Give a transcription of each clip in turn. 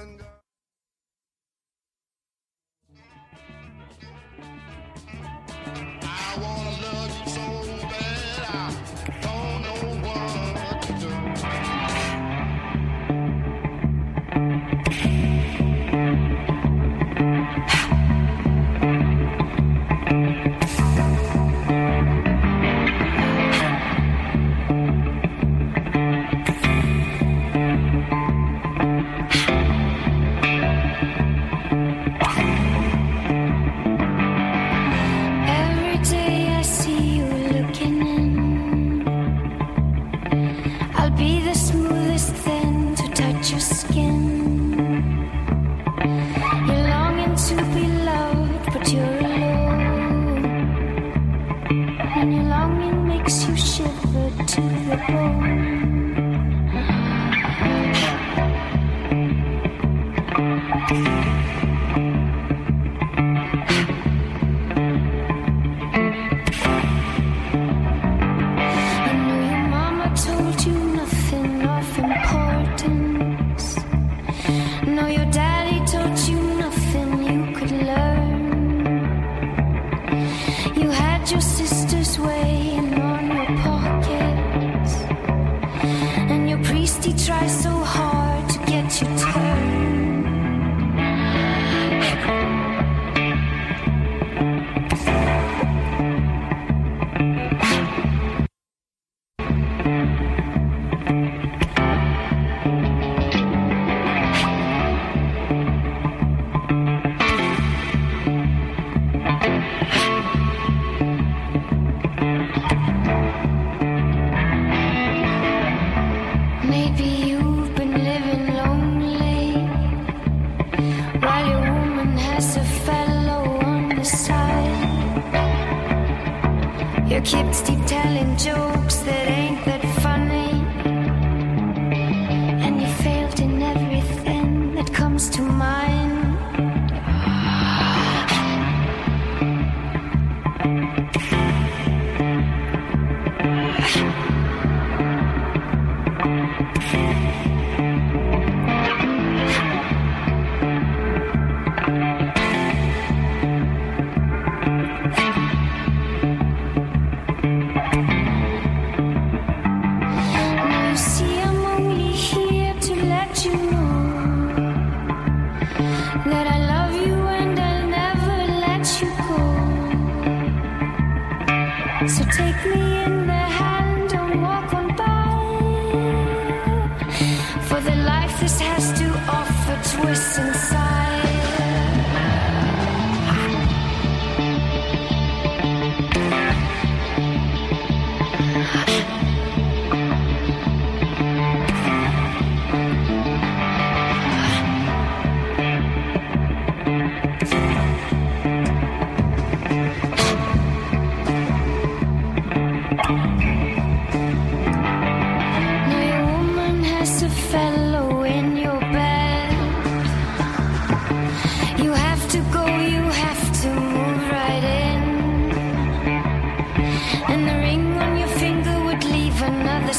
and go.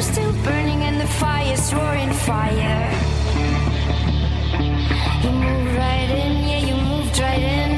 Still burning and the fire's roaring fire. You moved right in, yeah, you moved right in.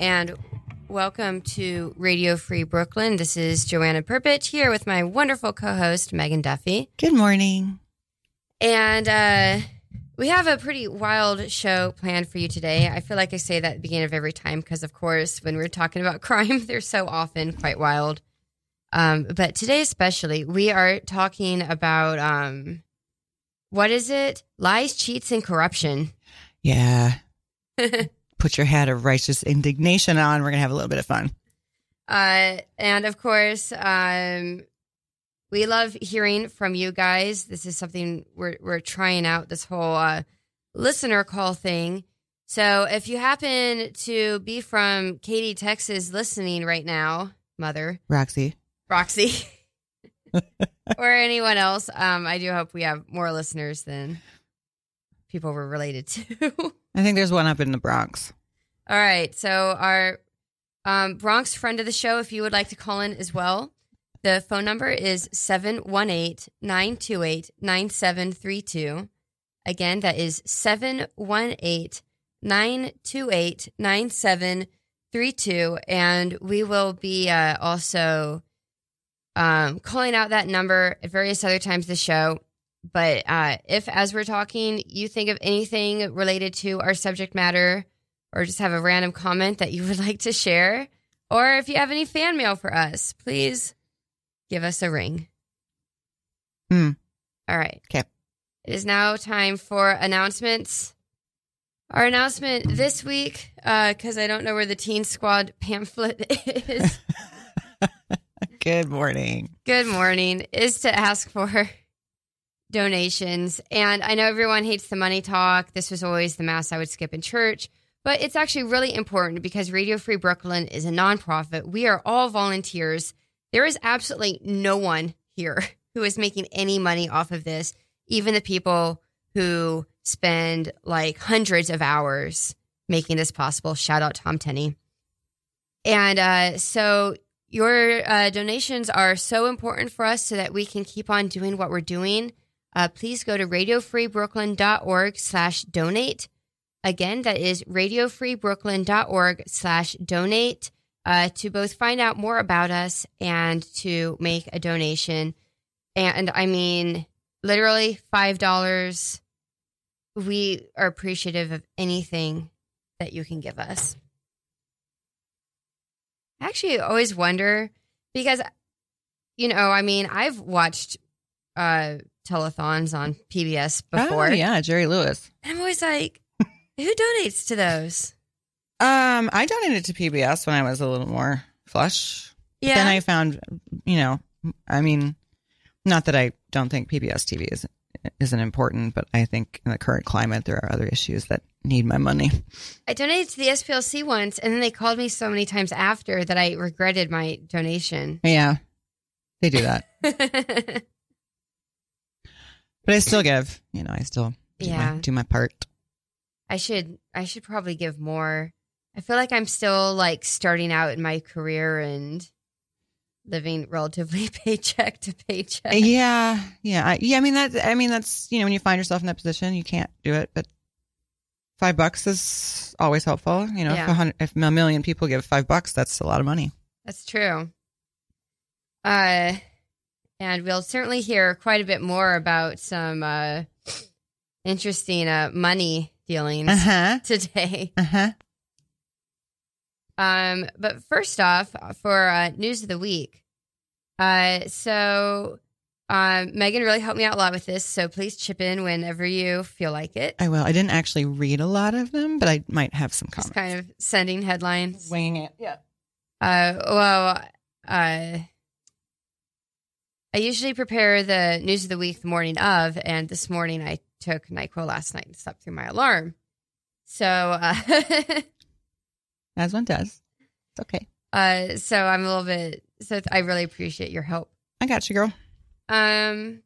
And welcome to Radio Free Brooklyn. This is Joanna Purpich here with my wonderful co host, Megan Duffy. Good morning. And uh, we have a pretty wild show planned for you today. I feel like I say that at the beginning of every time because, of course, when we're talking about crime, they're so often quite wild. Um, but today, especially, we are talking about um, what is it? Lies, cheats, and corruption. Yeah. Put your hat of righteous indignation on. We're going to have a little bit of fun. Uh, and of course, um, we love hearing from you guys. This is something we're we're trying out this whole uh, listener call thing. So if you happen to be from Katy, Texas, listening right now, mother Roxy. Roxy, or anyone else, um, I do hope we have more listeners than people we're related to. I think there's one up in the Bronx. All right. So our um, Bronx friend of the show, if you would like to call in as well, the phone number is 718-928-9732. Again, that is 718-928-9732. And we will be uh, also um, calling out that number at various other times of the show. But uh, if, as we're talking, you think of anything related to our subject matter, or just have a random comment that you would like to share, or if you have any fan mail for us, please give us a ring. Hmm. All right. 'Kay. It is now time for announcements. Our announcement this week, because I don't know where the Teen Squad pamphlet is. Good morning. Good morning. Is to ask for donations. And I know everyone hates the money talk. This was always the mass I would skip in church. But it's actually really important because Radio Free Brooklyn is a nonprofit. We are all volunteers. There is absolutely no one here who is making any money off of this, even the people who spend like hundreds of hours making this possible. Shout out Tom Tenney. And uh, so your uh, donations are so important for us so that we can keep on doing what we're doing. Uh, please go to radiofreebrooklyn.org slash donate. Again, that is radiofreebrooklyn.org slash donate uh, to both find out more about us and to make a donation. And I mean, literally $5. We are appreciative of anything that you can give us. I actually always wonder because, you know, I mean, I've watched uh, telethons on PBS before. Oh, yeah, Jerry Lewis. And I'm always like, who donates to those? Um, I donated to PBS when I was a little more flush. Yeah. Then I found, you know, I mean, not that I don't think PBS TV is isn't important, but I think in the current climate there are other issues that need my money. I donated to the SPLC once, and then they called me so many times after that I regretted my donation. Yeah, they do that, but I still give. You know, I still do, Yeah. my, do my part. I should I should probably give more. I feel like I'm still like starting out in my career and living relatively paycheck to paycheck. Yeah, yeah, I, yeah. I mean that. I mean that's you know when you find yourself in that position, you can't do it. But five bucks is always helpful. You know, if, Yeah. a if a million people give five bucks, that's a lot of money. That's true. Uh, and we'll certainly hear quite a bit more about some uh, interesting uh, money dealings Uh huh. today. Uh huh. Um, but first off, for uh, news of the week, uh, so um, Megan really helped me out a lot with this. So please chip in whenever you feel like it. I will. I didn't actually read a lot of them, but I might have some Just comments. kind of sending headlines. winging it. Yeah. Uh, well, uh, I usually prepare the news of the week the morning of, and this morning I took Nyquil last night and slept through my alarm. So, uh, As one does. It's okay. uh, so I'm a little bit. So I really appreciate your help. I got you, girl. Um,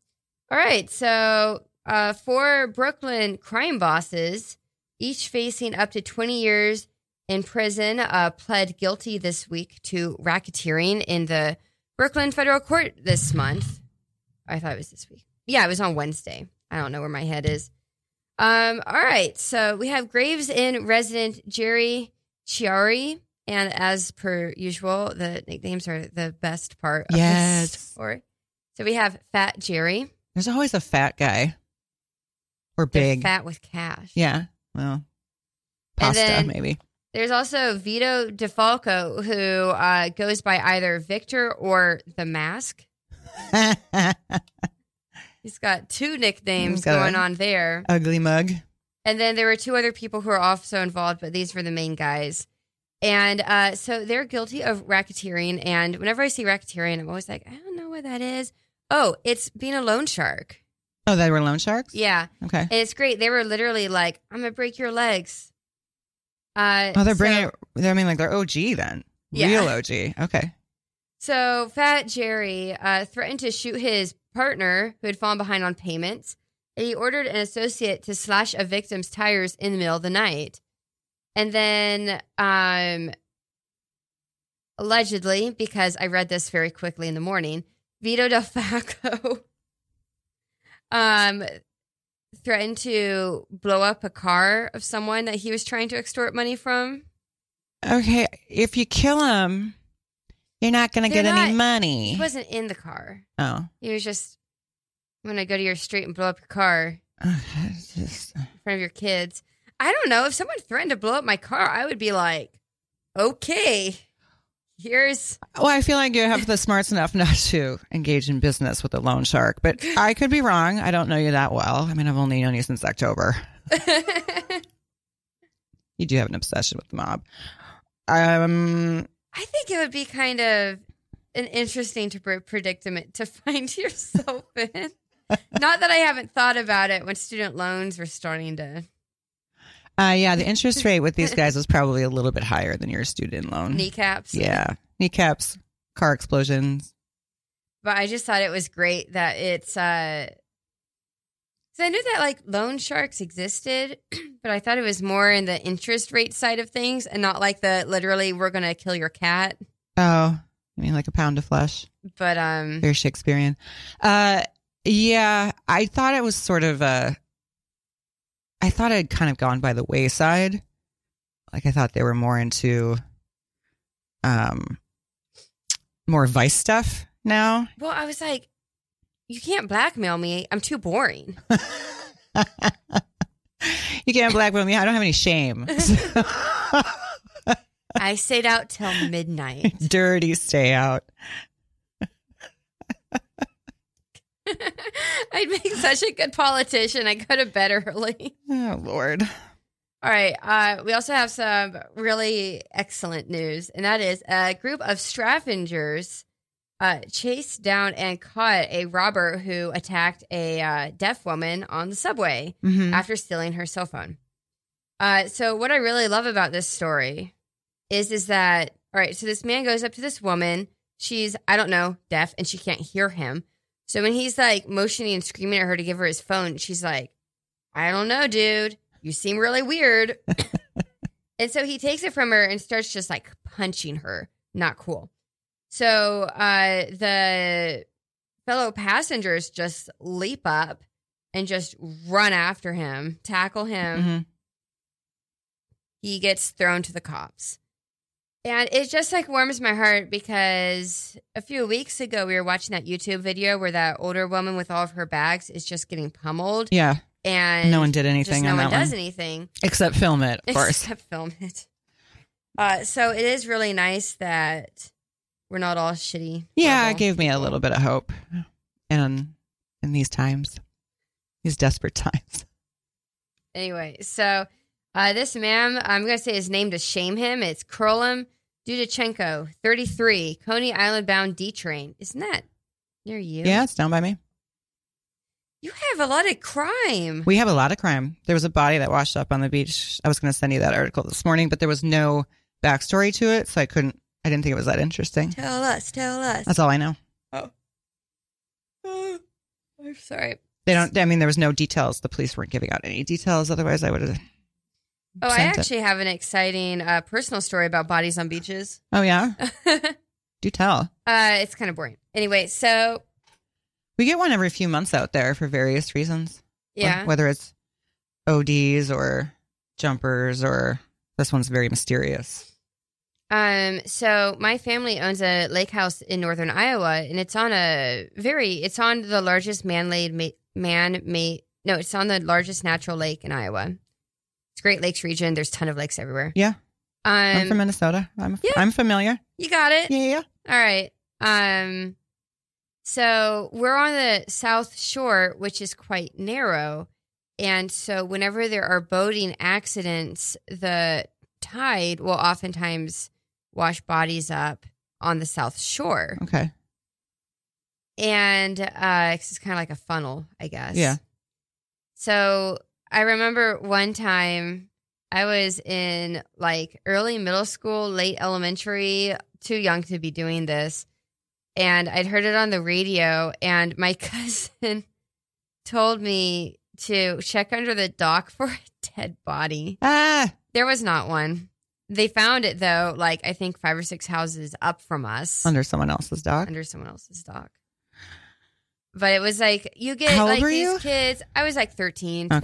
all right. So, uh, four Brooklyn crime bosses, each facing up to 20 years in prison, uh, pled guilty this week to racketeering in the Brooklyn federal court this month. I thought it was this week. Yeah, it was on Wednesday. I don't know where my head is. Um, all right. So we have Gravesend resident Jerry Chiari. And as per usual, the nicknames are the best part of Yes. this story. So we have Fat Jerry. There's always a fat guy or They're big. fat with cash. Yeah. Well, pasta maybe. There's also Vito DeFalco, who uh, goes by either Victor or the Mask. He's got two nicknames Got going on there. Ugly mug. And then there were two other people who are also involved, but these were the main guys. And uh, so they're guilty of racketeering. And whenever I see racketeering, I'm always like, I don't know what that is. Oh, it's being a loan shark. Oh, they were loan sharks. Yeah. Okay. And it's great. They were literally like, I'm going to break your legs. Uh, Oh, they're so- bringing. it I mean, like they're OG then. Yeah. Real OG. Okay. So Fat Jerry uh, threatened to shoot his partner who had fallen behind on payments. And he ordered an associate to slash a victim's tires in the middle of the night. And then, um, allegedly, because I read this very quickly in the morning, Vito Del Faco um, threatened to blow up a car of someone that he was trying to extort money from. Okay. If you kill him, you're not going to get any money. He wasn't in the car. oh. He was just, I'm going to go to your street and blow up your car oh, Okay, just- in front of your kids. I don't know. If someone threatened to blow up my car, I would be like, okay, here's. Well, I feel like you have the smarts enough not to engage in business with a loan shark, but I could be wrong. I don't know you that well. I mean, I've only known you since October. You do have an obsession with the mob. Um, I think it would be kind of an interesting to pre- predicament to find yourself in. Not that I haven't thought about it when student loans were starting to uh, yeah, the interest rate with these guys was probably a little bit higher than your student loan. kneecaps. Yeah, kneecaps, car explosions. But I just thought it was great that it's uh 'cause I knew that like loan sharks existed, but I thought it was more in the interest rate side of things and not like the literally we're gonna kill your cat. Oh, I mean, like a pound of flesh. But um Very Shakespearean. Uh, yeah, I thought it was sort of a. I thought it had kind of gone by the wayside. Like I thought they were more into, um, more vice stuff now. well I was like, you can't blackmail me. I'm too boring. you can't blackmail me. I don't have any shame. I stayed out till midnight. Dirty stay out. I'd make such a good politician. I go to bed early. Oh Lord. All right. Uh, we also have some really excellent news, and that is a group of scavengers uh, chased down and caught a robber who attacked a uh, deaf woman on the subway Mhm. after stealing her cell phone. Uh, so, what I really love about this story is is that all right. So this man goes up to this woman. She's I don't know deaf, and she can't hear him. So when he's like motioning and screaming at her to give her his phone, she's like, I don't know, dude. You seem really weird. and so he takes it from her and starts just like punching her. Not cool. So uh, the fellow passengers just leap up and just run after him, tackle him. Mhm. He gets thrown to the cops. And it just like warms my heart because a few weeks ago we were watching that YouTube video where that older woman with all of her bags is just getting pummeled Yeah. and No one did anything no on one does one anything except film it, of course. except film it. Uh, so it is really nice that we're not all shitty. Yeah, it gave me a little bit of hope, in in these times, these desperate times. Anyway, so uh, this man, I'm going to say his name to shame him. It's Krolim Dudachenko, 33, Coney Island bound D train. Isn't that near you? Yeah, it's down by me. You have a lot of crime. We have a lot of crime. There was a body that washed up on the beach. I was going to send you that article this morning, but there was no backstory to it, so I couldn't. I didn't think it was that interesting. tell us, tell us. That's all I know. Oh, oh I'm sorry. They don't. I mean, there was no details. The police weren't giving out any details. Otherwise, I would have. Oh, I sent it. actually have an exciting uh, personal story about bodies on beaches. Oh yeah, uh, do tell. it's kind of boring. Anyway, so We get one every few months out there for various reasons. yeah, whether it's ODs or jumpers or This one's very mysterious. Um, so my family owns a lake house in northern Iowa, and it's on a very, it's on the largest man-made, man-made, no, it's on the largest natural lake in Iowa. It's Great Lakes region. There's a ton of lakes everywhere. Yeah. I'm Um, from Minnesota. I'm yeah. I'm familiar. you got it. Yeah, yeah. All right. Um, so we're on the south shore, which is quite narrow. And so whenever there are boating accidents, the tide will oftentimes wash bodies up on the south shore. Okay. And uh, it's kind of like a funnel, I guess. Yeah. So I remember one time I was in like early middle school, late elementary, too young to be doing this. And I'd heard it on the radio, and my cousin told me to check under the dock for a dead body. Ah, There was not one. They found it though, like I think five or six houses up from us under someone else's dock. under someone else's dock. But it was like you get How like these you? kids. I was like 13, Okay.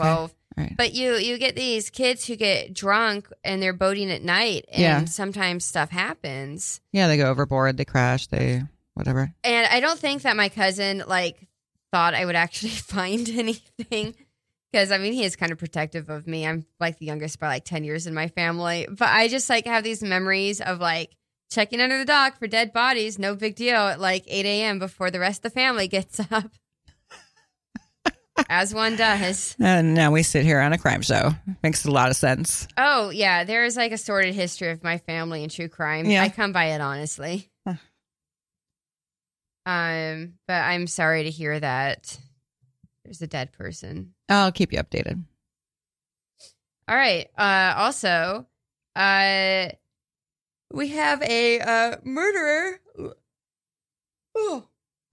12. Right. But you you get these kids who get drunk and they're boating at night and Yeah. sometimes stuff happens. Yeah, they go overboard. They crash. They whatever. And I don't think that my cousin like thought I would actually find anything because I mean he is kind of protective of me. I'm like the youngest by like 10 years in my family, but I just like have these memories of like checking under the dock for dead bodies, no big deal at like 8 a.m. before the rest of the family gets up. As one does. And now we sit here on a crime show. Makes a lot of sense. Oh, yeah. There is like a sordid history of my family and true crime. Yeah. I come by it honestly. Huh. Um, but I'm sorry to hear that there's a dead person. I'll keep you updated. All right. Uh, also, uh, we have a uh, murderer. Oh,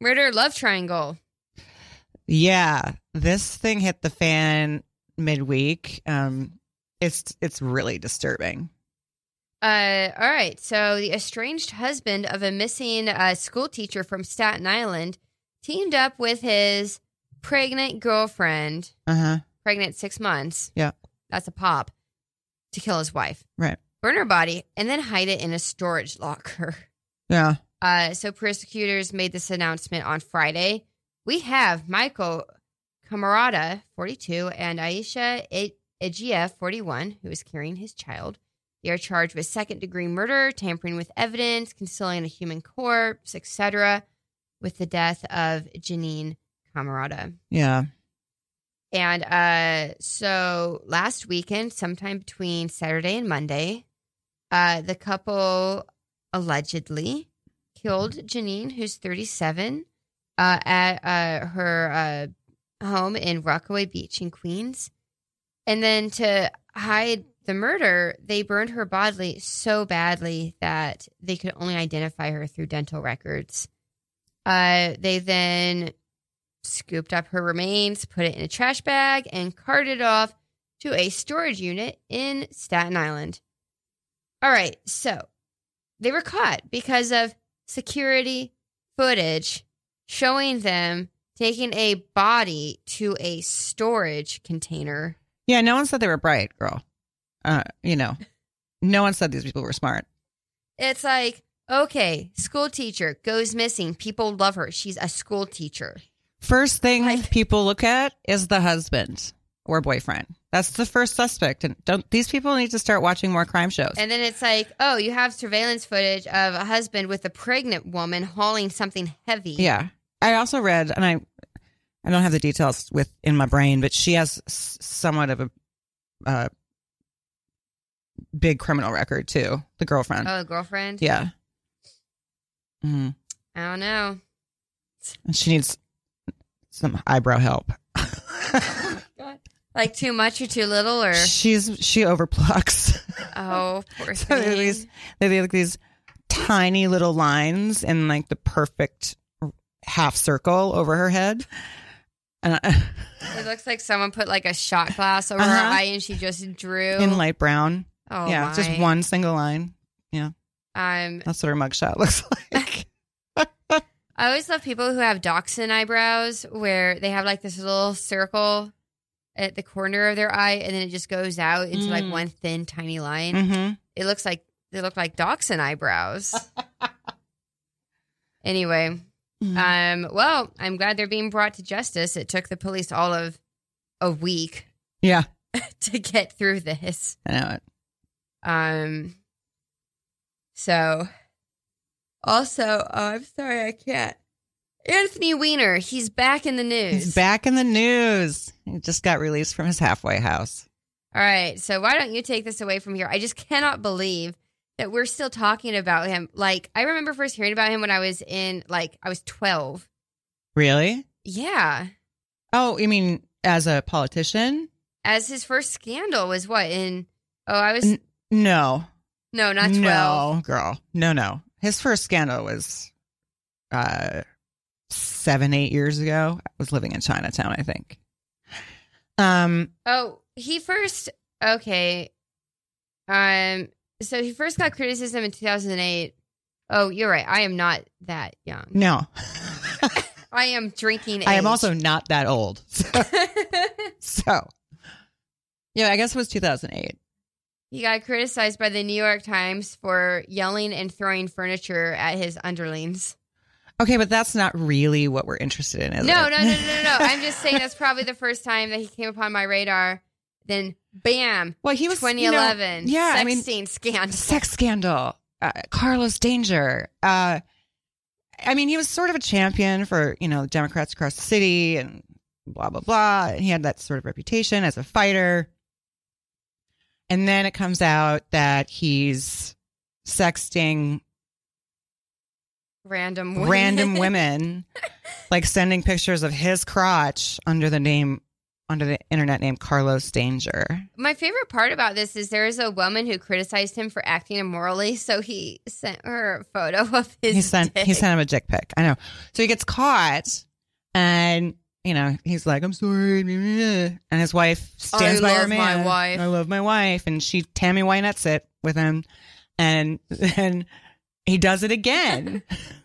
murder love triangle. Yeah, this thing hit the fan midweek. Um, it's it's really disturbing. Uh, all right. So the estranged husband of a missing uh, school teacher from Staten Island teamed up with his pregnant girlfriend, Uh huh. pregnant six months. Yeah. That's a pop to kill his wife, Right. burn her body, and then hide it in a storage locker. Yeah. Uh, so prosecutors made this announcement on Friday. We have Michael Camarada, 42, and Aisha Ejia, 41, who is carrying his child. They are charged with second degree murder, tampering with evidence, concealing a human corpse, etc., with the death of Janine Camarada. Yeah. And uh, so last weekend, sometime between Saturday and Monday, uh, the couple allegedly killed Janine, who's 37, uh, at uh, her uh, home in Rockaway Beach in Queens. And then to hide the murder, they burned her body so badly that they could only identify her through dental records. Uh, they then scooped up her remains, put it in a trash bag, and carted it off to a storage unit in Staten Island. All right, so they were caught because of security footage showing them taking a body to a storage container. Yeah. No one said they were bright, girl. Uh, you know, no one said these people were smart. It's like, okay, school teacher goes missing. People love her. She's a school teacher. First thing Like- people look at is the husband or boyfriend. That's the first suspect. And don't these people need to start watching more crime shows? And then it's like, oh, you have surveillance footage of a husband with a pregnant woman hauling something heavy. yeah. I also read, and I, I don't have the details with in my brain, but she has somewhat of a, uh, big criminal record too. The girlfriend. Oh, the girlfriend? yeah. hmm I don't know. And she needs some eyebrow help. Like too much or too little or She's she overplucks. oh poor So there are these they have like these tiny little lines in like the perfect half circle over her head. And I, It looks like someone put like a shot glass over her Uh-huh. eye and she just drew. in light brown. oh yeah, my. just one single line. Yeah. Um, That's what her mugshot looks like. I always love people who have dachshund eyebrows where they have like this little circle at the corner of their eye, and then it just goes out into like Mm. one thin, tiny line. Mm-hmm. It looks like they look like dachshund eyebrows. anyway, Mm-hmm. um, well, I'm glad they're being brought to justice. It took the police all of a week yeah, to get through this. I know it. Um, so also, oh, I'm sorry, I can't. Anthony Weiner, he's back in the news. He's back in the news. He just got released from his halfway house. All right, so why don't you take this away from here? I just cannot believe that we're still talking about him. Like, I remember first hearing about him when I was in, like, I was 12. Really? Yeah. Oh, you mean as a politician? As his first scandal was what in, oh, I was, N- No. no, not 12. No, girl. No, no. His first scandal was uh seven, eight years ago. I was living in Chinatown, I think. Um, Oh, he first okay. Um so he first got criticism in 2008. Oh, you're right. I am not that young. no. I am drinking I am also not that old. So, so. yeah, I guess it was 2008. he got criticized by the New York Times for yelling and throwing furniture at his underlings. Okay, but that's not really what we're interested in, is No, it? no, no, no, no, no. I'm just saying that's probably the first time that he came upon my radar. Then bam, well, he was you know, 2011. yeah, I mean, sexting scandal. sex scandal, uh, Carlos Danger. Uh, I mean, he was sort of a champion for you know Democrats across the city and blah blah blah. And he had that sort of reputation as a fighter. And then it comes out that he's sexting Random women. random women, like sending pictures of his crotch under the name under the internet name Carlos Danger. My favorite part about this is there is a woman who criticized him for acting immorally, so he sent her a photo of his. he sent he sent him a dick pic. I know. So he gets caught, and you know he's like, "I'm sorry," and his wife stands I by her I love my man. wife. I love my wife, and she Tammy Wynette's it with him, and then he does it again.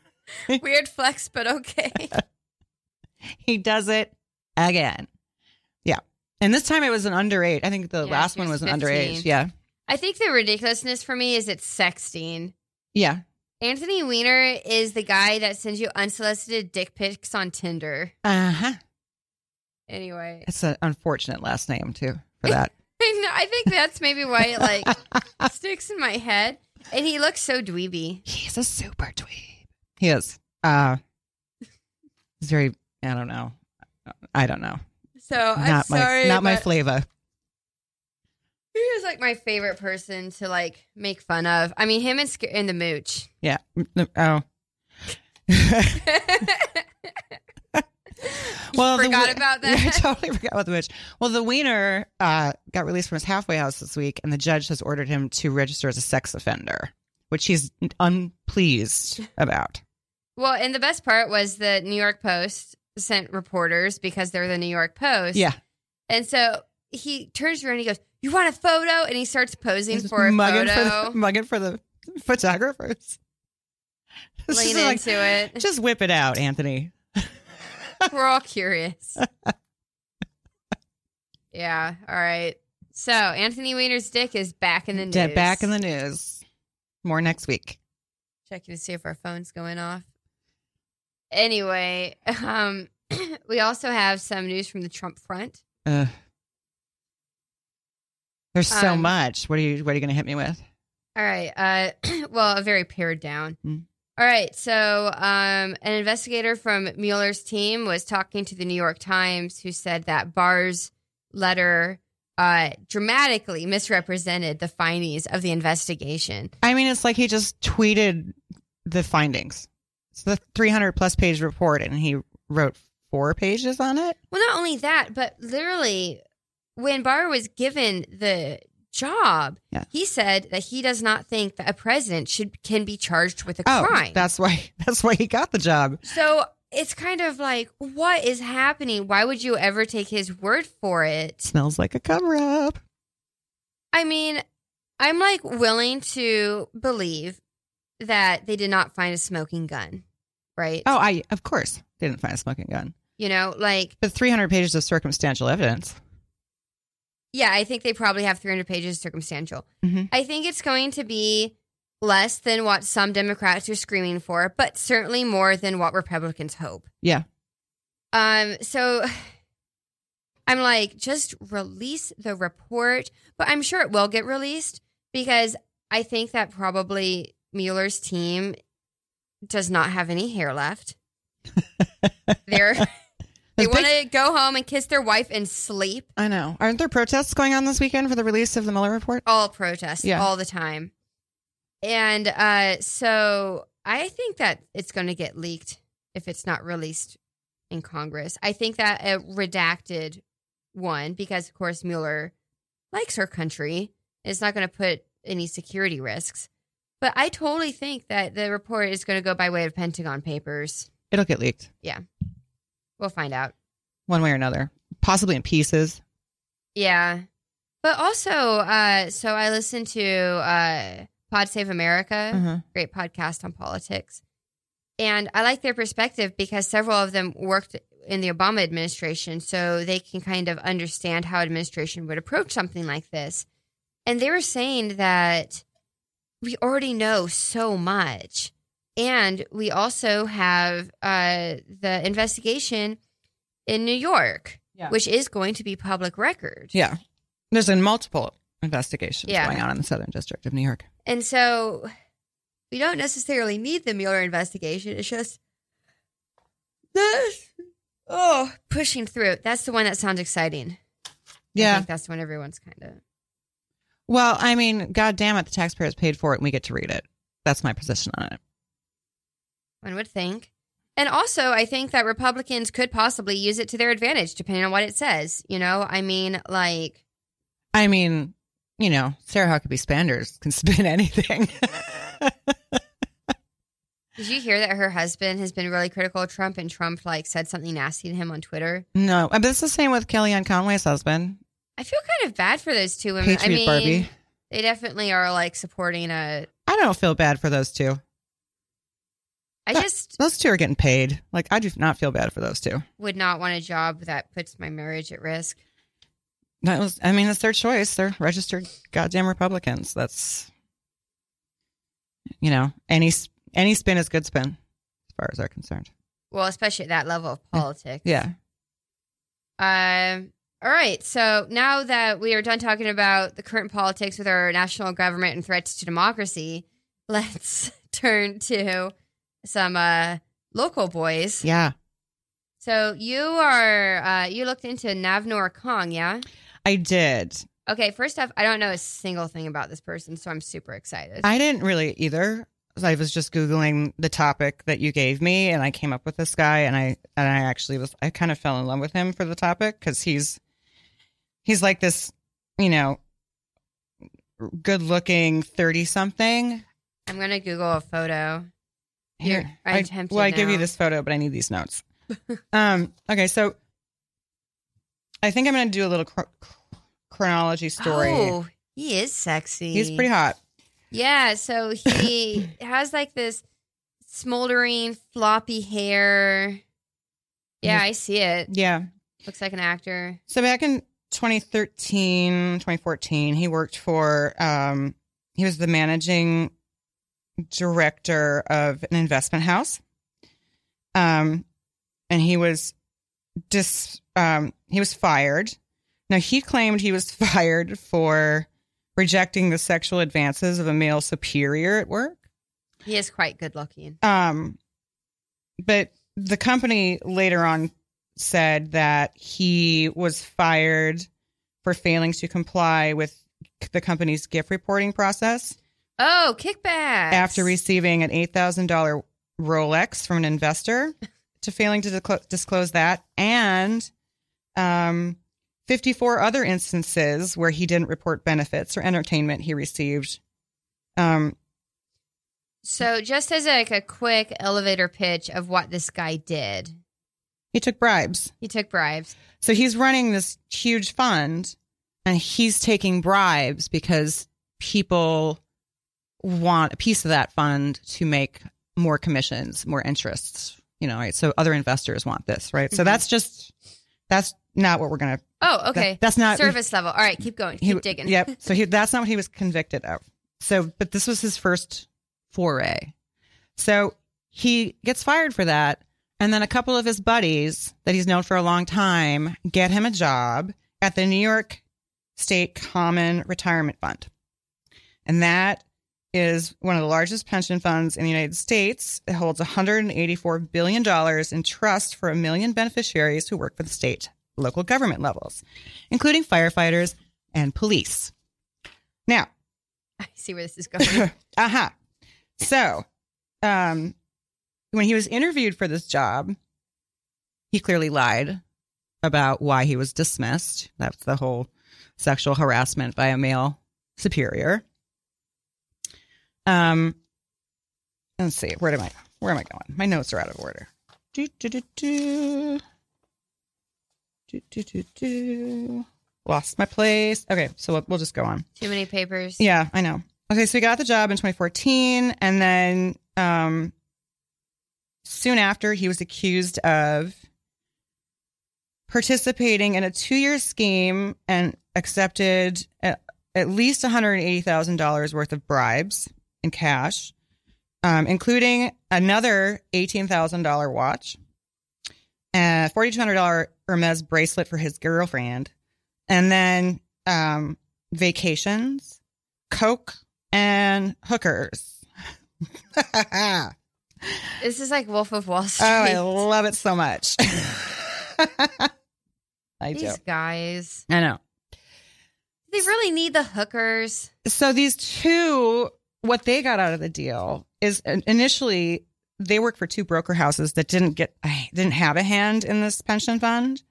Weird flex, but okay. he does it again. And this time it was an underage. I think the Yeah, last one was was an 15. underage. Yeah, I think the ridiculousness for me is it's sexting. yeah. Anthony Weiner is the guy that sends you unsolicited dick pics on Tinder. Uh huh. Anyway, It's an unfortunate last name too for that. I, I think that's maybe why it like sticks in my head. And he looks so dweeby. He's a super dweeb. He is. Uh he's very I don't know. I don't know. So I'm not sorry, my not my flavor. he is like my favorite person to like make fun of. I mean, him and, Sc- and the mooch. Yeah. Oh. well, the forgot wi- about Yeah, I totally forgot about the witch. Well, the wiener uh, got released from his halfway house this week, and the judge has ordered him to register as a sex offender, which he's unpleased about. Well, and the best part was the New York Post reporters because they're the New York Post. Yeah, And so he turns around and he goes, You want a photo? And he starts posing for a mugging photo, for the, mugging for the photographers. It's lean just like, into it. just whip it out, Anthony. We're all curious. yeah. All right. So Anthony Weiner's dick is back in the news. Back in the news. More next week. checking to see if our phone's going off. Anyway, um, we also have some news from the Trump front. Ugh. There's so Um, much. What are you What are you going to hit me with? All right. Uh, well, a very pared down. Mm. All right. So, um, an investigator from Mueller's team was talking to the New York Times, who said that Barr's letter uh, dramatically misrepresented the findings of the investigation. I mean, it's like he just tweeted the findings. It's the 300 plus page report, and he wrote four pages on it. Well, not only that, but literally, when Barr was given the job, Yeah. he said that he does not think that a president should can be charged with a Oh, crime. that's why. That's why he got the job. So it's kind of like, what is happening? Why would you ever take his word for it? Smells like a cover up. I mean, I'm like willing to believe that they did not find a smoking gun, right? Oh, I of course didn't find a smoking gun, You know, like, but 300 pages of circumstantial evidence. Yeah, I think they probably have 300 pages circumstantial. Mhm. I think it's going to be less than what some Democrats are screaming for, but certainly more than what Republicans hope. Yeah. Um, so I'm like, just release the report, but I'm sure it will get released because I think that probably Mueller's team does not have any hair left. They're they want to go home and kiss their wife and sleep. I know. Aren't there protests going on this weekend for the release of the Mueller report? all protests Yeah. all the time. And uh, so I think that it's going to get leaked if it's not released in Congress. I think that a redacted one, because of course Mueller likes her country, is not going to put any security risks. But I totally think that the report is going to go by way of Pentagon Papers. It'll get leaked Yeah. We'll find out. one way or another, possibly in pieces. Yeah. But also, uh, so I listened to uh, Pod Save America. Mhm. great podcast on politics. And I like their perspective because several of them worked in the Obama administration, so they can kind of understand how administration would approach something like this. And they were saying that we already know so much. And we also have uh, the investigation in New York, Yeah. which is going to be public record. Yeah. There's been multiple investigations Yeah. going on in the Southern District of New York. And so we don't necessarily need the Mueller investigation. It's just this, oh, pushing through. That's the one that sounds exciting. I Yeah. think that's when everyone's kind of. Well, I mean, God damn it, the taxpayers paid for it and we get to read it. That's my position on it. One would think. And also, I think that Republicans could possibly use it to their advantage, depending on what it says. You know, I mean, like, I mean, you know, Sarah Huckabee Spanders can spin anything. did you hear that her husband has been really critical of Trump and Trump, like, said something nasty to him on Twitter? no, but it's the same with Kellyanne Conway's husband, I feel kind of bad for those two women. Patriot I mean, Barbie. they definitely are, like, supporting a. I don't feel bad for those two. I That- just. Those two are getting paid. Like, I do not feel bad for those two. would not want a job that puts my marriage at risk. That was, I mean, it's their choice. They're registered goddamn Republicans. That's, you know, any any spin is good spin, as far as they're concerned. Well, especially at that level of politics. Yeah. Um. All right. So now that we are done talking about the current politics with our national government and threats to democracy, let's turn to some uh, local boys. Yeah. So you are uh, you looked into Navnoor Kang, yeah? I did. Okay. First off, I don't know a single thing about this person, so I'm super excited. I didn't really either. I was just googling the topic that you gave me, and I came up with this guy, and I and I actually was I kind of fell in love with him for the topic because he's he's like this, you know, good looking thirty something. I'm gonna Google a photo. Here, I'm I, tempted well, I give you this photo, but I need these notes. um. Okay, so I think I'm going to do a little chro- chronology story. Oh, he is sexy. He's pretty hot. Yeah, so he has like this smoldering floppy hair. Yeah, I see it. Yeah. Looks like an actor. So back in 2013, 2014, he worked for, um, he was the managing director of an investment house. Um, and he was dis, um, he was fired. Now he claimed he was fired for rejecting the sexual advances of a male superior at work. He is quite good looking. Um, but the company later on said that he was fired for failing to comply with the company's gift reporting process. Oh, kickback. after receiving an $8,000 Rolex from an investor to failing to disclo- disclose that. And um 54 other instances where he didn't report benefits or entertainment he received. Um So, just as like a quick elevator pitch of what this guy did, he took bribes he took bribes. So he's running this huge fund and he's taking bribes because people want a piece of that fund to make more commissions, more interests, you know, right? So other investors want this, right? So Mhm. that's just, that's not what we're going to Oh, okay. that's not- surface level. All right, keep going. He- Keep digging. Yep. So he, that's not what he was convicted of. So, but this was his first foray. So he gets fired for that. And then a couple of his buddies that he's known for a long time get him a job at the New York State Common Retirement Fund. And that is one of the largest pension funds in the United States. It holds $184 billion in trust for a million beneficiaries who work for the state, local government levels, including firefighters and police. Now, I see where this is going. uh-huh. So, um, when he was interviewed for this job, he clearly lied about why he was dismissed. That's the whole sexual harassment by a male superior. Um, let's see. Where am I? Where am I going? My notes are out of order. Do, do, do, do. Do, do, do, do. Lost my place. Okay, so we'll, we'll just go on. Too many papers. Yeah, I know. Okay, so he got the job in 2014, and then um, soon after, he was accused of participating in a two-year scheme and accepted at, at least $180,000 worth of bribes in cash, um, including another $18,000 watch, a $4,200 Hermes bracelet for his girlfriend, and then um, vacations, coke, and hookers. This is like Wolf of Wall Street. Oh, I love it so much. I do. These guys. I know. They really need the hookers. So these two, what they got out of the deal is initially they worked for two broker houses that didn't get didn't have a hand in this pension fund.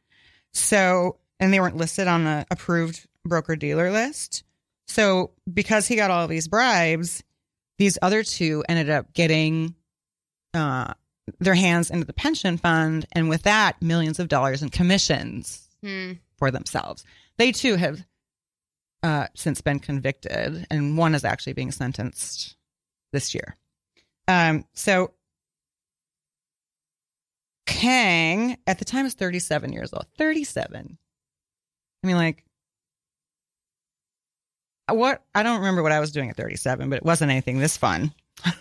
So and they weren't listed on the approved broker dealer list. So because he got all these bribes, these other two ended up getting uh, their hands into the pension fund, and with that, millions of dollars in commissions Hmm. for themselves. They too have uh, since been convicted, and one is actually being sentenced this year. Um, so Kang at the time was 37 years old. 37. I mean, like, what? I don't remember what I was doing at 37, but it wasn't anything this fun.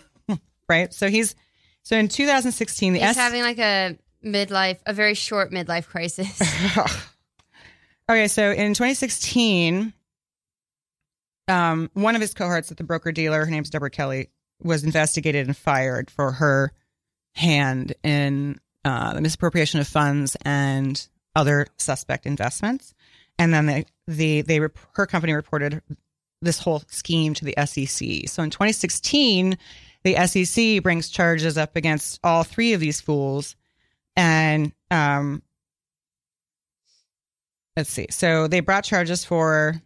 right? So he's, so in 2016, the He's S- having like a midlife, a very short midlife crisis. okay, so in 2016, um, one of his cohorts at the broker dealer, her name's Deborah Kelly, was investigated and fired for her hand in uh, the misappropriation of funds and other suspect investments. And then they, the they her company reported this whole scheme to the SEC. So in 2016, the SEC brings charges up against all three of these fools, and um, let's see. So they brought charges for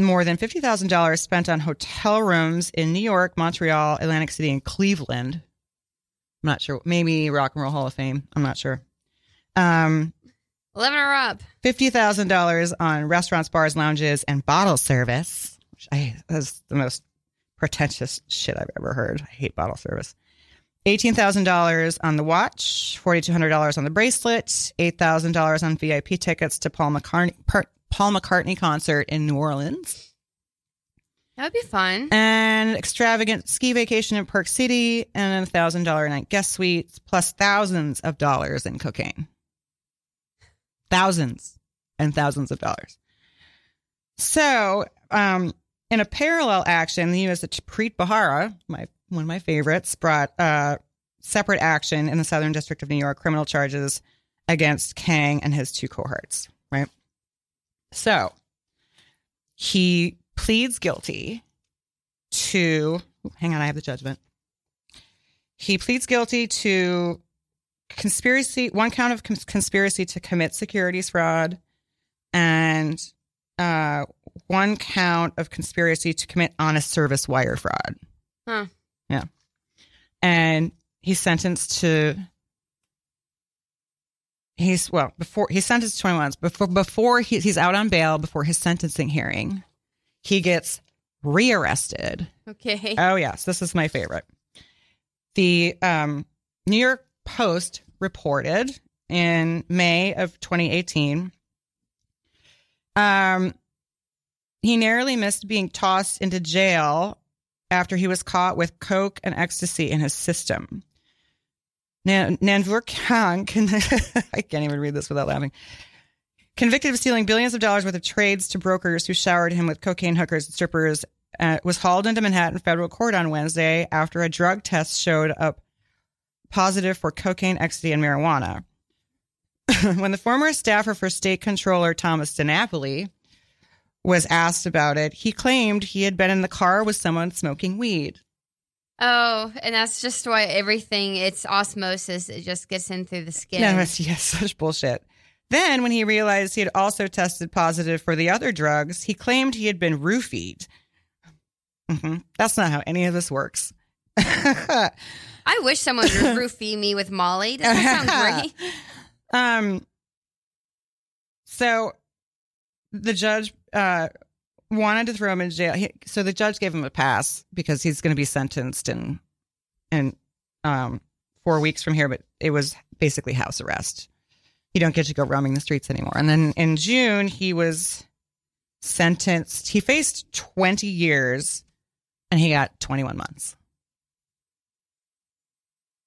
more than fifty thousand dollars spent on hotel rooms in New York, Montreal, Atlantic City, and Cleveland. I'm not sure. Maybe Rock and Roll Hall of Fame. I'm not sure. Um, 11 her up. fifty thousand dollars on restaurants, bars, lounges, and bottle service. Which I that's the most pretentious shit I've ever heard. I hate bottle service. Eighteen thousand dollars on the watch, forty two hundred dollars on the bracelet, eight thousand dollars on VIP tickets to Paul McCartney Paul McCartney concert in New Orleans, That would be fun. and extravagant ski vacation in Park City, and a thousand dollar night guest suites, plus thousands of dollars in cocaine. Thousands and thousands of dollars. So, um, in a parallel action, the U.S. Preet Bharara, my one of my favorites, brought uh, separate action in the Southern District of New York, criminal charges against Kang and his two cohorts. Right. So he pleads guilty to. Hang on, I have the judgment. He pleads guilty to conspiracy, one count of cons- conspiracy to commit securities fraud, and uh, one count of conspiracy to commit honest service wire fraud. Huh. Yeah. And he's sentenced to he's well before he's sentenced to 20 months before before he, he's out on bail before his sentencing hearing he gets rearrested Okay. Oh yes, this is my favorite. The um, New York Post reported in May of 2018 Um, he narrowly missed being tossed into jail after he was caught with coke and ecstasy in his system. Nan- Nanvur Khan, can, I can't even read this without laughing. Convicted of stealing billions of dollars worth of trades to brokers who showered him with cocaine hookers and strippers, uh, was hauled into Manhattan federal court on Wednesday after a drug test showed up positive for cocaine, ecstasy, and marijuana. when the former staffer for state controller Thomas DiNapoli was asked about it, he claimed he had been in the car with someone smoking weed. Oh, and that's just why everything it's osmosis. It just gets in through the skin. No, it's yes, such bullshit. Then, when he realized he had also tested positive for the other drugs, he claimed he had been roofied. hmm That's not how any of this works. I wish someone would roofie me with Molly. Does that sound great? Um, so the judge uh, wanted to throw him in jail. He, so the judge gave him a pass because he's going to be sentenced in in um, four weeks from here. But it was basically house arrest. You don't get to go roaming the streets anymore. And then in June, he was sentenced. He faced twenty years, and he got twenty one months.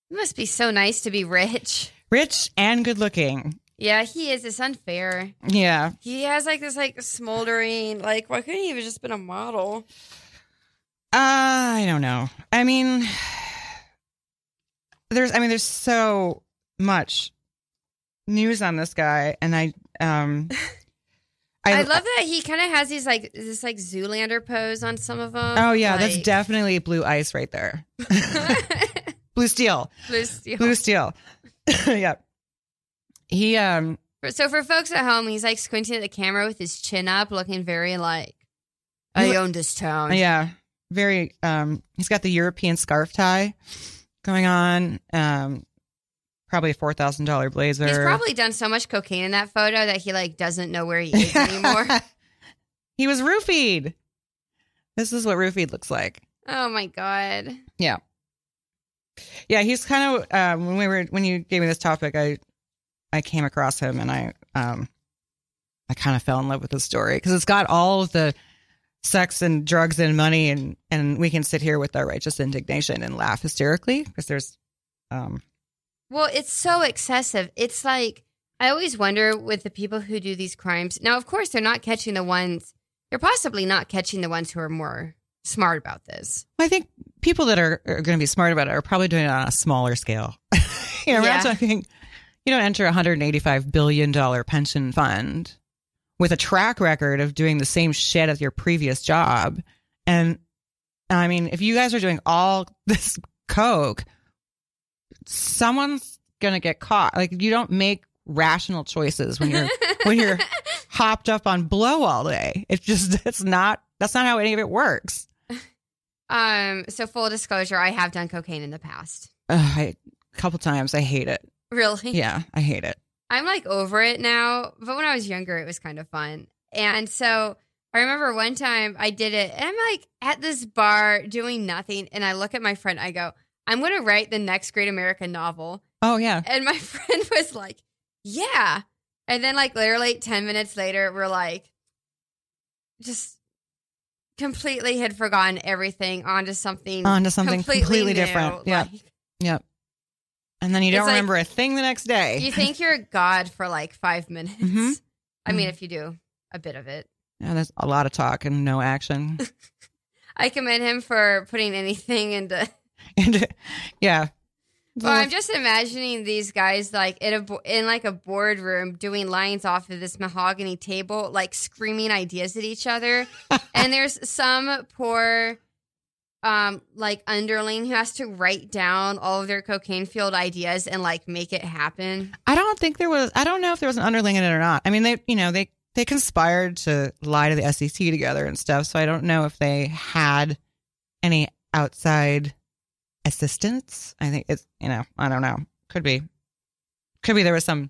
It must be so nice to be rich. Rich and good looking. Yeah, he is. It's unfair. Yeah. He has like this like smoldering like why couldn't he have just been a model? I don't know. I mean, there's, I mean, there's so much news on this guy, and I, um, I, I, love that he kind of has these like this like Zoolander pose on some of them. Oh yeah, that's definitely blue ice right there. blue steel, Blue steel. blue steel. yeah. He, um, So for folks at home, he's like squinting at the camera with his chin up, looking very like I own this town. yeah, very. Um, he's got the European scarf tie going on. Um, probably a four thousand dollar blazer. He's probably done so much cocaine in that photo that he like doesn't know where he is anymore. he was roofied. This is what roofied looks like. oh my god. Yeah. Yeah, he's kind of um, when we were when you gave me this topic, I I came across him and I um I kind of fell in love with his story because it's got all of the sex and drugs and money and and we can sit here with our righteous indignation and laugh hysterically because there's um Well, it's so excessive. It's like I always wonder with the people who do these crimes. Now, of course, they're not catching the ones. They're possibly not catching the ones who are more smart about this. I think people that are, are going to be smart about it are probably doing it on a smaller scale. you know, Yeah. talking. You don't enter a hundred and eighty-five billion dollar pension fund with a track record of doing the same shit as your previous job, and I mean, if you guys are doing all this coke, someone's going to get caught. Like you don't make rational choices when you're when you're hopped up on blow all day. It's just it's not that's not how any of it works. Um. So, full disclosure, I have done cocaine in the past. Ugh, I, a couple times. I hate it. Really? Yeah, I hate it. I'm like over it now, but when I was younger, it was kind of fun. And so I remember one time I did it, and I'm like at this bar doing nothing, and I look at my friend, I go, I'm going to write the next great American novel. Oh yeah. And my friend was like, Yeah. And then, like, literally 10 minutes later, we're like, just completely had forgotten everything onto something, onto something completely new. different. Yeah. Like, Yep. And then you don't It's like- remember a thing the next day. you think you're a God for like five minutes. Mhm. I mean, Mhm. if you do a bit of it. yeah, there's a lot of talk and no action. I commend him for putting anything into. and yeah. Well, I'm just imagining these guys like in a in like a boardroom doing lines off of this mahogany table, like screaming ideas at each other. and there's some poor, um, like underling who has to write down all of their cocaine field ideas and like make it happen. I don't think there was. I don't know if there was an underling in it or not. I mean, they, you know, they they conspired to lie to the SEC together and stuff. So I don't know if they had any outside assistance. I think it's, you know, I don't know. Could be, could be there was some.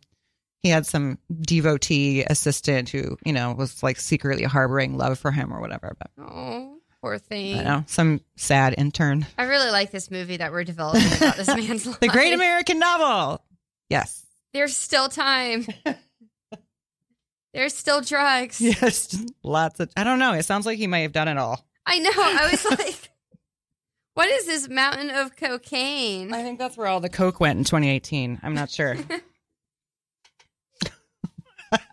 He had some devotee assistant who, you know, was like secretly harboring love for him or whatever. But Oh, poor thing. don't know, some sad intern. I really like this movie that we're developing about this man's life. The Great American Novel. Yes. There's still time. There's still drugs. Yes, lots of. I don't know. It sounds like he might have done it all. I know. I was like, what is this mountain of cocaine? I think that's where all the coke went in 2018. I'm not sure.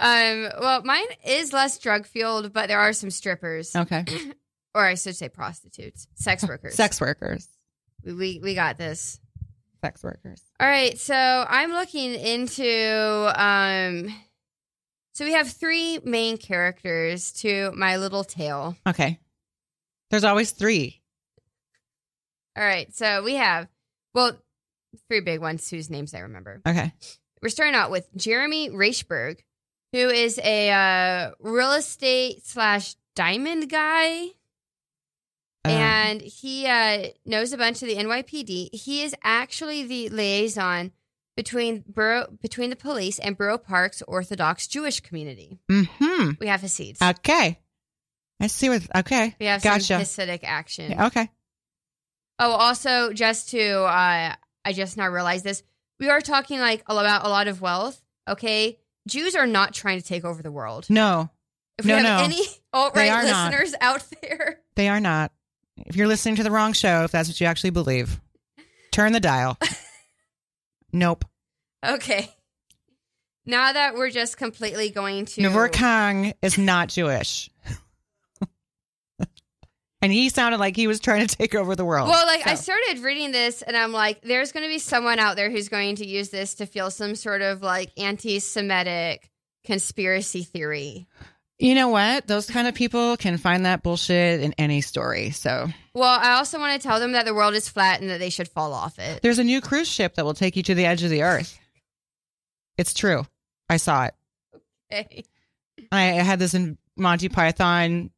Um, well, mine is less drug fueled, but there are some strippers, okay, or I should say prostitutes, sex workers. sex workers, We, we, we got this. sex workers. All right. So I'm looking into, um, so we have three main characters to my little tale. Okay, there's always three. All right. So we have, well, three big ones whose names I remember. Okay, We're starting out with Jeremy Reichberg, who is a uh, real estate slash diamond guy. Um, and he uh, knows a bunch of the NYPD. He is actually the liaison between borough between the police and Borough Park's Orthodox Jewish community. hmm We have Hasids. Okay, I see what. Okay, we have gotcha. some Hasidic action. Yeah, okay. Oh, also, just to, uh, I just now realized this. We are talking like about a lot of wealth. Okay, Jews are not trying to take over the world. No, If we No, have no. any alt right are not. listeners out there, they are not. If you're listening to the wrong show, if that's what you actually believe, turn the dial. nope. okay. Now that we're just completely going to Navur Kang is not Jewish. And he sounded like he was trying to take over the world. Well, like I started reading this and I'm like, there's going to be someone out there who's going to use this to feel some sort of like anti Semitic conspiracy theory. you know what? Those kind of people can find that bullshit in any story. So Well, I also want to tell them that the world is flat and that they should fall off it. there's a new cruise ship that will take you to the edge of the earth. It's true. I saw it. Okay. I had this in Monty Python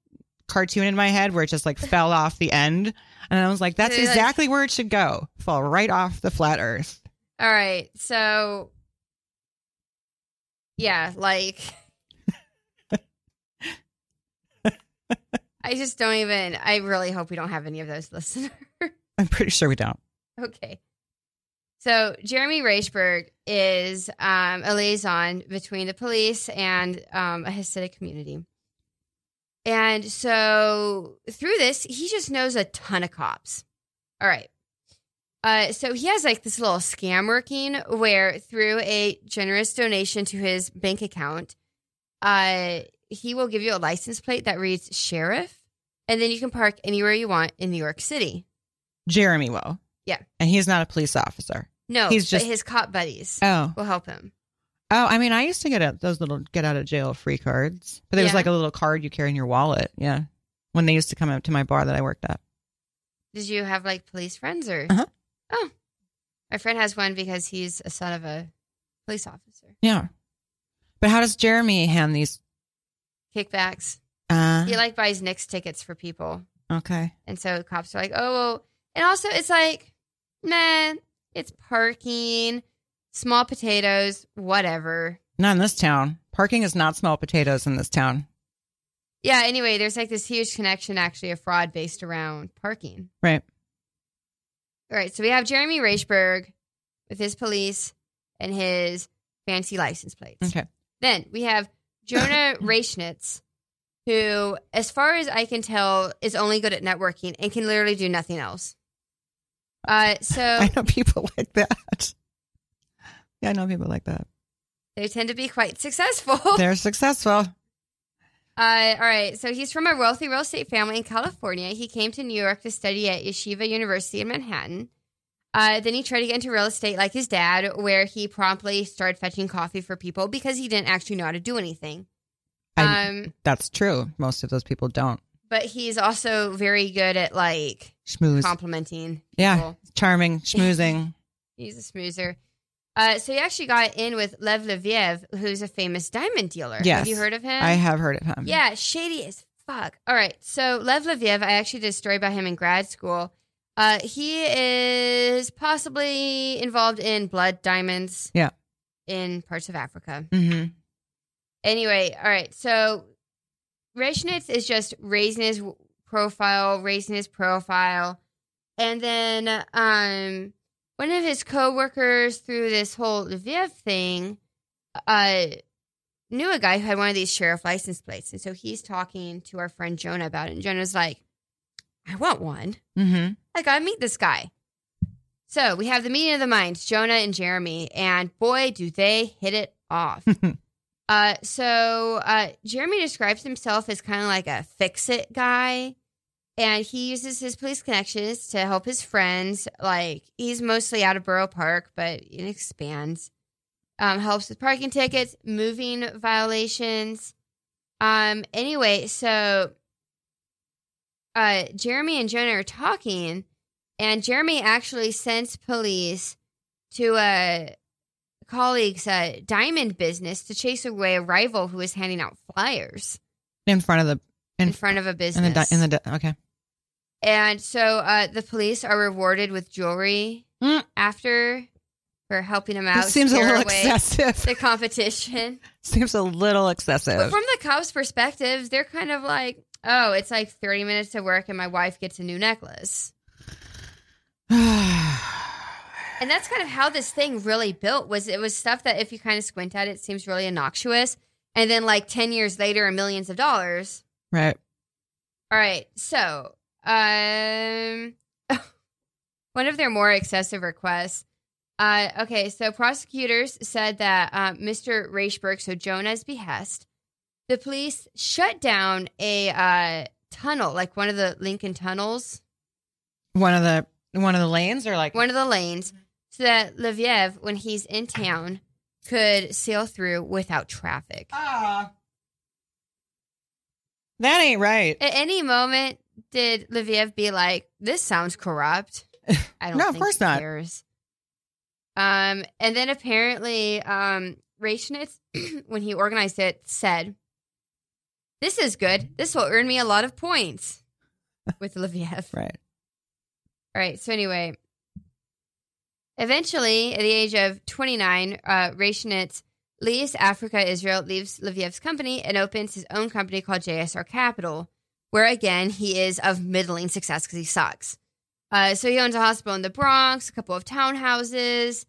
cartoon in my head where it just like fell off the end. And I was like, that's exactly where it should go. Fall right off the flat earth. All right. So, yeah, like, I just don't even, I really hope we don't have any of those listeners. I'm pretty sure we don't. okay. So, Jeremy Reichberg is um, a liaison between the police and um, a Hasidic community. And so, through this, he just knows a ton of cops. All right. Uh, so he has like this little scam working where through a generous donation to his bank account, uh, he will give you a license plate that reads sheriff, and then you can park anywhere you want in New York City. Jeremy will. Yeah. And he's not a police officer. No, He's but just- his cop buddies Oh. will help him. Oh, I mean, I used to get a, those little get out of jail free cards, but there was Yeah. like a little card you carry in your wallet. Yeah. When they used to come up to my bar that I worked at. Did you have like police friends or? Uh-huh. Oh, my friend has one because he's a son of a police officer. Yeah. But how does Jeremy hand these? Kickbacks. Uh, He like buys Knicks tickets for people. okay. And so cops are like, oh, well, and also it's like, man, it's parking, small potatoes, whatever. Not in this town. Parking is not small potatoes in this town. Yeah, anyway, there's like this huge connection, actually, of fraud based around parking. Right. All right, so we have Jeremy Reichberg with his police and his fancy license plates. Okay. Then we have Jonah Rechnitz, who, as far as I can tell, is only good at networking and can literally do nothing else. Uh, so I know people like that. Yeah, I know people like that. they tend to be quite successful. They're successful. Uh, all right. So he's from a wealthy real estate family in California. He came to New York to study at Yeshiva University in Manhattan. Uh, then he tried to get into real estate like his dad, where he promptly started fetching coffee for people because he didn't actually know how to do anything. I, Um, that's true. Most of those people don't. but he's also very good at like Schmooze. complimenting. Yeah. Charming, schmoozing. He's a smoozer. Uh, so he actually got in with Lev Leviev, who's a famous diamond dealer. Yes. Have you heard of him? I have heard of him. Yeah, shady as fuck. All right, so Lev Leviev, I actually did a story about him in grad school. Uh, he is possibly involved in blood diamonds. Yeah. In parts of Africa. hmm Anyway, all right, so Rechnitz is just raising his profile, raising his profile, and then um, one of his coworkers through this whole Leviev thing, uh, knew a guy who had one of these sheriff license plates. And so he's talking to our friend Jonah about it. And Jonah's like, I want one. Mm-hmm. I gotta meet this guy. So we have the meeting of the minds, Jonah and Jeremy, and boy, do they hit it off. uh, so uh, Jeremy describes himself as kind of like a fix it guy, and he uses his police connections to help his friends. Like he's mostly out of Borough Park, but it expands. Um, helps with parking tickets, moving violations. Um, anyway, so uh, Jeremy and Jonah are talking, and Jeremy actually sends police to a colleague's uh, diamond business to chase away a rival who was handing out flyers In front of the in, in, front of a in business. the in the okay. And so uh, the police are rewarded with jewelry Mm. after for helping them out. This seems a little excessive. The competition. seems a little But excessive. from the cops' perspective, they're kind of like, oh, it's like 30 minutes to work and my wife gets a new necklace. And that's kind of how this thing really built was it was stuff that if you kind of squint at it seems really innocuous. And then like 10 years later and millions of dollars. right. All right. So, um one of their more excessive requests. Uh okay, so prosecutors said that uh, Mr. Reichberg, so Jonah's behest, the police shut down a uh tunnel, like one of the Lincoln tunnels. One of the one of the lanes or like one of the lanes so that Leviev, when he's in town, could sail through without traffic. Ah. That ain't right. At any moment, did Leviev be like, "This sounds corrupt"? I don't. No, of course he not. Cares. Um, and then apparently, um, Rechnitz, when he organized it, said, "This is good. This will earn me a lot of points." With Leviev. Right. All right. So anyway, eventually, at the age of 29, uh, Rechnitz leaves Africa, Israel, leaves Leviev's company, and opens his own company called JSR Capital, where again he is of middling success because he sucks. Uh, so he owns a hospital in the Bronx, a couple of townhouses,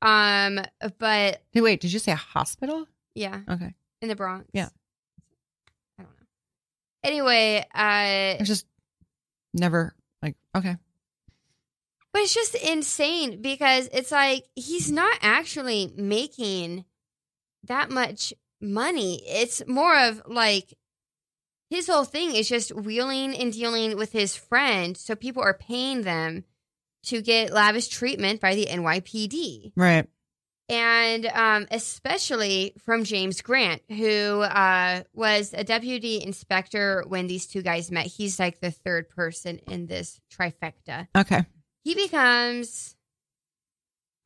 um, but Hey, wait, did you say a hospital? yeah, Okay. in the Bronx. Yeah. I don't know. Anyway, uh, I just never like okay. But it's just insane because it's like he's not actually making that much money. It's more of like his whole thing is just wheeling and dealing with his friend. So people are paying them to get lavish treatment by the NYPD. Right. And um, especially from James Grant, who uh, was a deputy inspector when these two guys met. He's like the third person in this trifecta Okay. he becomes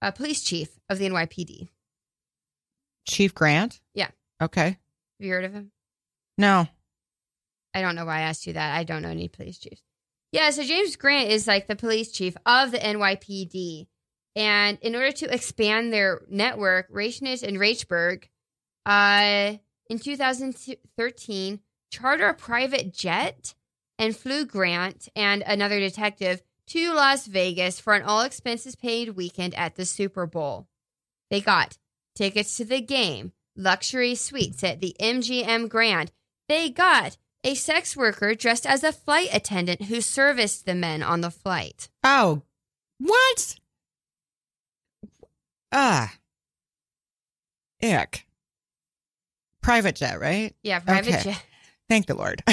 a police chief of the NYPD. Chief Grant? Yeah. Okay. Have you heard of him? No. I don't know why I asked you that. I don't know any police chiefs. Yeah, so James Grant is like the police chief of the NYPD. And in order to expand their network, Rechnitz and Reichberg, uh, in 2013, charter a private jet and flew Grant and another detective to Las Vegas for an all expenses paid weekend at the Super Bowl. They got tickets to the game, luxury suites at the MGM Grand. They got a sex worker dressed as a flight attendant who serviced the men on the flight. Oh. What? Ah. Ick. Private jet, right? Yeah, private Okay. jet. Thank the Lord.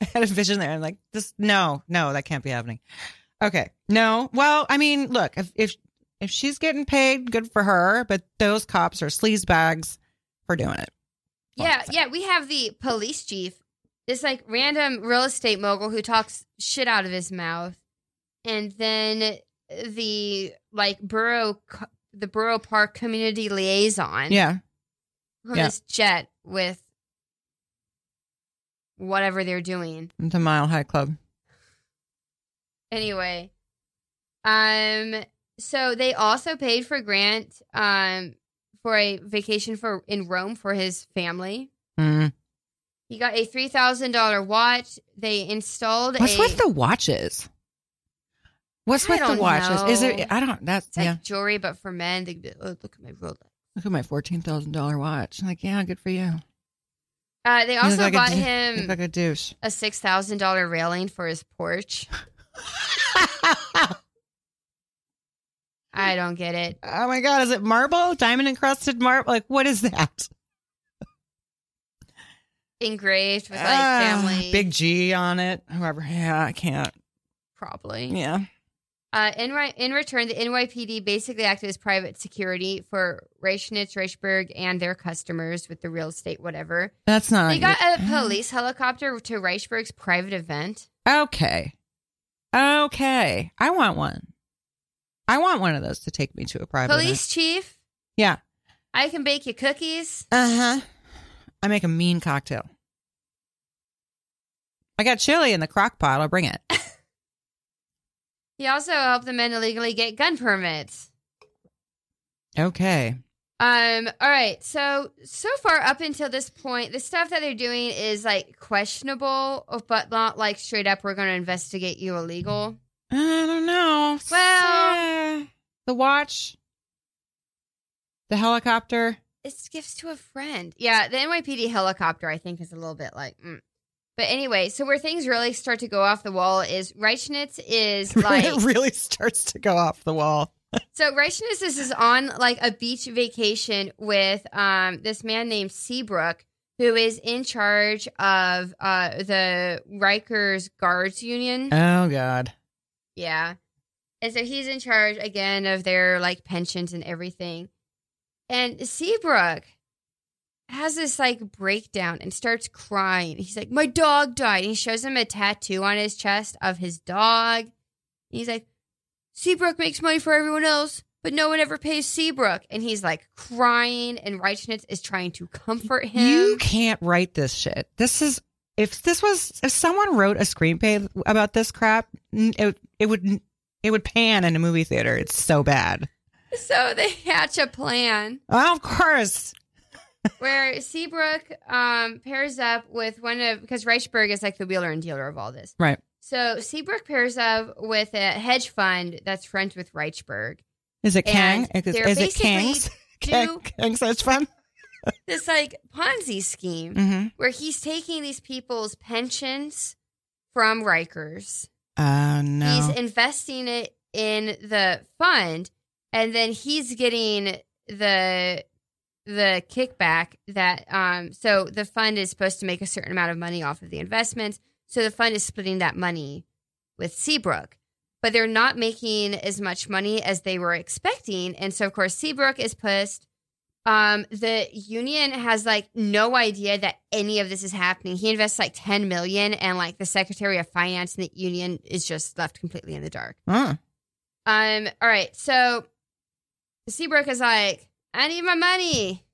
I had a vision there. I'm like, this no, no, that can't be happening. Okay. No. Well, I mean, look, if if if she's getting paid, good for her, but those cops are sleaze bags for doing it. Yeah, yeah. We have the police chief, this like random real estate mogul who talks shit out of his mouth, and then the like borough, the borough park community liaison. Yeah. on yeah. this jet with whatever they're doing. The Mile High Club. Anyway, um, so they also paid for Grant um for a vacation for in Rome for his family. Mm. He got a three thousand dollar watch. They installed What's a with the watches? What's I with the watches? Is it? I don't. That's like yeah. jewelry, but for men. They be, oh, look at my Rolex. Look at my fourteen thousand dollar watch. I'm like, yeah, good for you. Uh, they also like bought you him like a douche. a six thousand dollar railing for his porch. I don't get it. Oh my god, is it marble? Diamond encrusted marble? Like what is that? Engraved with like Ah, family, big G on it. Whoever. Yeah, I can't. probably. Yeah. Uh, in, ri- in return, the NYPD basically acted as private security for Rechnitz, Reichberg, and their customers with the real estate, whatever. That's not. They got a police helicopter to Reichberg's private event. Okay. Okay. I want one. I want one of those to take me to a private. Police chief, Yeah. I can bake you cookies. Uh huh. I make a mean cocktail. I got chili in the crock pot. I'll bring it. He also helped the men illegally get gun permits. Okay. Um. All right. So so far up until this point, the stuff that they're doing is like questionable, but not like straight up. We're going to investigate you illegal. I don't know. Well- Eh, the watch, the helicopter. It's gifts to a friend. Yeah, the NYPD helicopter, I think, is a little bit like. Mm. But anyway, so where things really start to go off the wall is Rechnitz is like it really starts to go off the wall. So Rechnitz is, is on like a beach vacation with um this man named Seabrook, who is in charge of uh the Rikers Guards Union. Oh God. Yeah. And so he's in charge again of their like pensions and everything. And Seabrook has this like breakdown and starts crying. He's like, My dog died. And he shows him a tattoo on his chest of his dog. And he's like, Seabrook makes money for everyone else, but no one ever pays Seabrook. And he's like crying, and Rechnitz is trying to comfort him. You can't write this shit. This is if this was if someone wrote a screenplay about this crap, it, it would it would pan in a movie theater. It's so bad. so they hatch a plan. Oh, of course. where Seabrook um, pairs up with one of because Reichberg is like the wheeler and dealer of all this. Right. So Seabrook pairs up with a hedge fund that's friends with Reichberg. Is it Kang? Is, is it Kang's? Kang, Kang's hedge fund? This like Ponzi scheme Mm-hmm. where he's taking these people's pensions from Rikers. Oh no. He's investing it in the fund, and then he's getting the the kickback that um so the fund is supposed to make a certain amount of money off of the investments. So the fund is splitting that money with Seabrook. But they're not making as much money as they were expecting. And so of course Seabrook is pissed. Um, the union has like no idea that any of this is happening. He invests like 10 million and like the secretary of finance in the union is just left completely in the dark. Um, all right, so Seabrook is like, I need my money.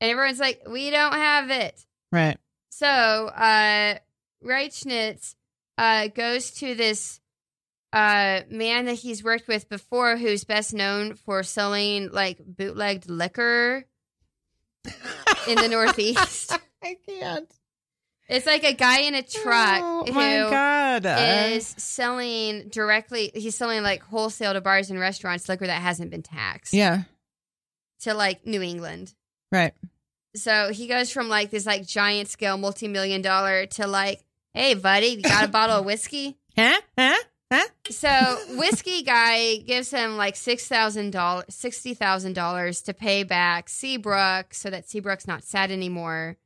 And everyone's like, we don't have it. Right. So uh Rechnitz uh goes to this uh man that he's worked with before who's best known for selling like bootlegged liquor in the Northeast. I can't. It's like a guy in a truck Oh who my god. Uh? is selling directly he's selling like wholesale to bars and restaurants liquor that hasn't been taxed yeah. to like New England. Right. So he goes from like this like giant scale multi million dollar to like, hey buddy, you got a bottle of whiskey? Huh? Huh? Huh? So whiskey guy gives him like six thousand dollars, sixty thousand dollars to pay back Seabrook, so that Seabrook's not sad anymore.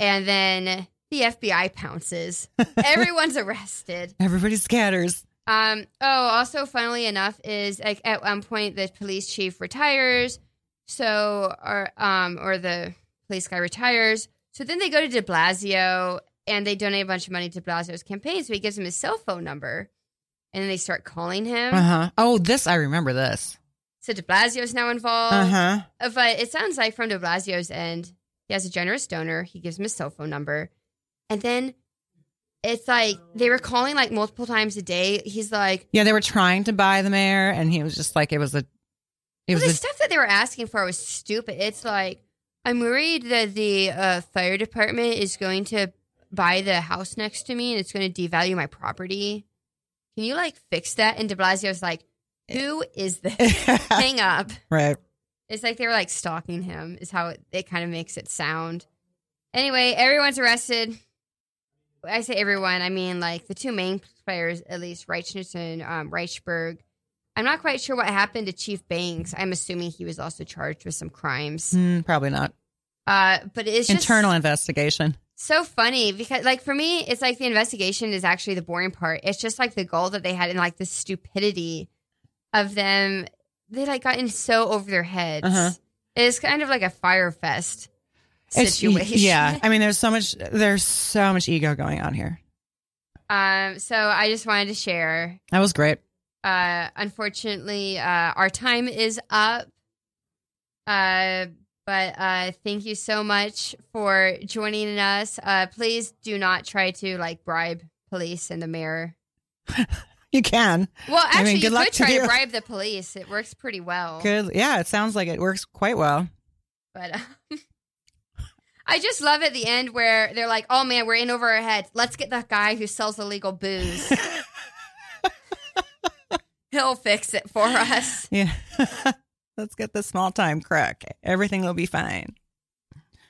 And then the FBI pounces. Everyone's arrested. Everybody scatters. Um. Oh, also, funnily enough, is like at one point the police chief retires, so or um or the police guy retires. So then they go to De Blasio and they donate a bunch of money to Blasio's campaign. So he gives him his cell phone number, and then they start calling him. Uh huh. Oh, this I remember this. So De Blasio's now involved. Uh huh. Uh, But it sounds like from De Blasio's end, he has a generous donor. He gives him his cell phone number. And then it's like they were calling like multiple times a day. He's like, Yeah, they were trying to buy the mayor, and he was just like, it was a, it well, was the a, stuff that they were asking for was stupid. It's like, I'm worried that the uh, fire department is going to buy the house next to me and it's going to devalue my property. Can you like fix that? And de Blasio's like, who is this? Hang up. right. It's like they were like stalking him. Is how it, it kind of makes it sound. Anyway, everyone's arrested. I say everyone. I mean like the two main players, at least Rechnitz and um, Reichberg. I'm not quite sure what happened to Chief Banks. I'm assuming he was also charged with some crimes. Hmm, probably not. Uh, but it's just Internal investigation. So funny because like for me it's like the investigation is actually the boring part it's just like the goal that they had and like the stupidity of them they like gotten so over their heads Uh-huh. it's kind of like a Fyre Fest It's- situation yeah. I mean, there's so much. There's so much ego going on here. um so i just wanted to share That was great. uh unfortunately uh our time is up uh but uh thank you so much for joining us uh please do not try to like bribe police and the mayor You can. Well, I actually, mean, you could to try to, bribe the police. It works pretty well. Good. Yeah, it sounds like it works quite well. But um, I just love at the end where they're like, "Oh man, we're in over our heads. Let's get the guy who sells illegal booze. He'll fix it for us." Yeah. Let's get the small time crack. Everything will be fine.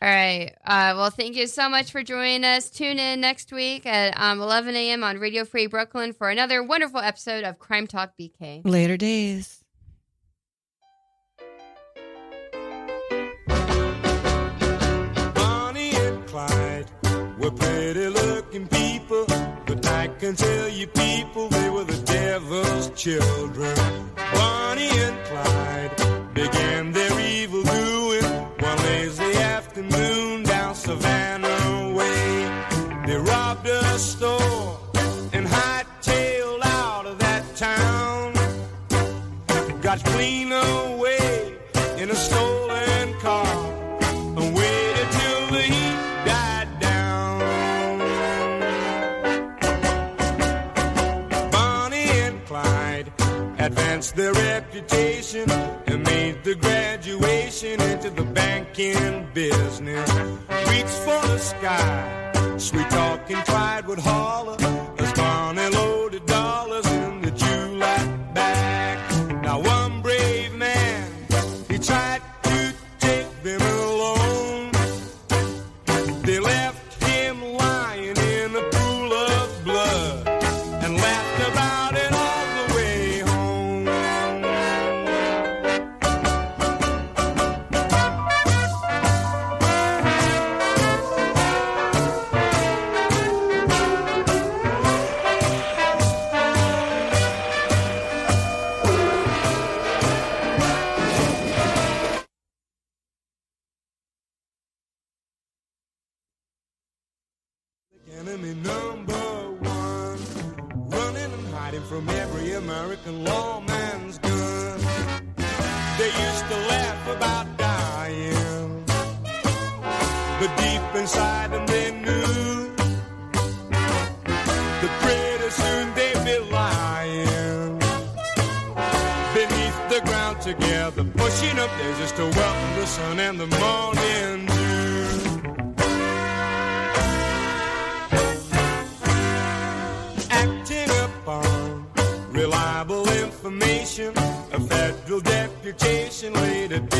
All right. Uh, well, thank you so much for joining us. Tune in next week at um, 11 a.m. on Radio Free Brooklyn for another wonderful episode of Crime Talk BK. Later days. Bonnie and Clyde were pretty looking people, but I can tell you people they were the devil's children. Bonnie and Clyde began their evil doing one lazy afternoon down Savannah Way. They robbed a store and hightailed out of that town. Got clean away in a stolen car and waited till the heat died down. Bonnie and Clyde advanced their reputation the graduation into the banking business. Reach for the sky, sweet talking Clyde would holler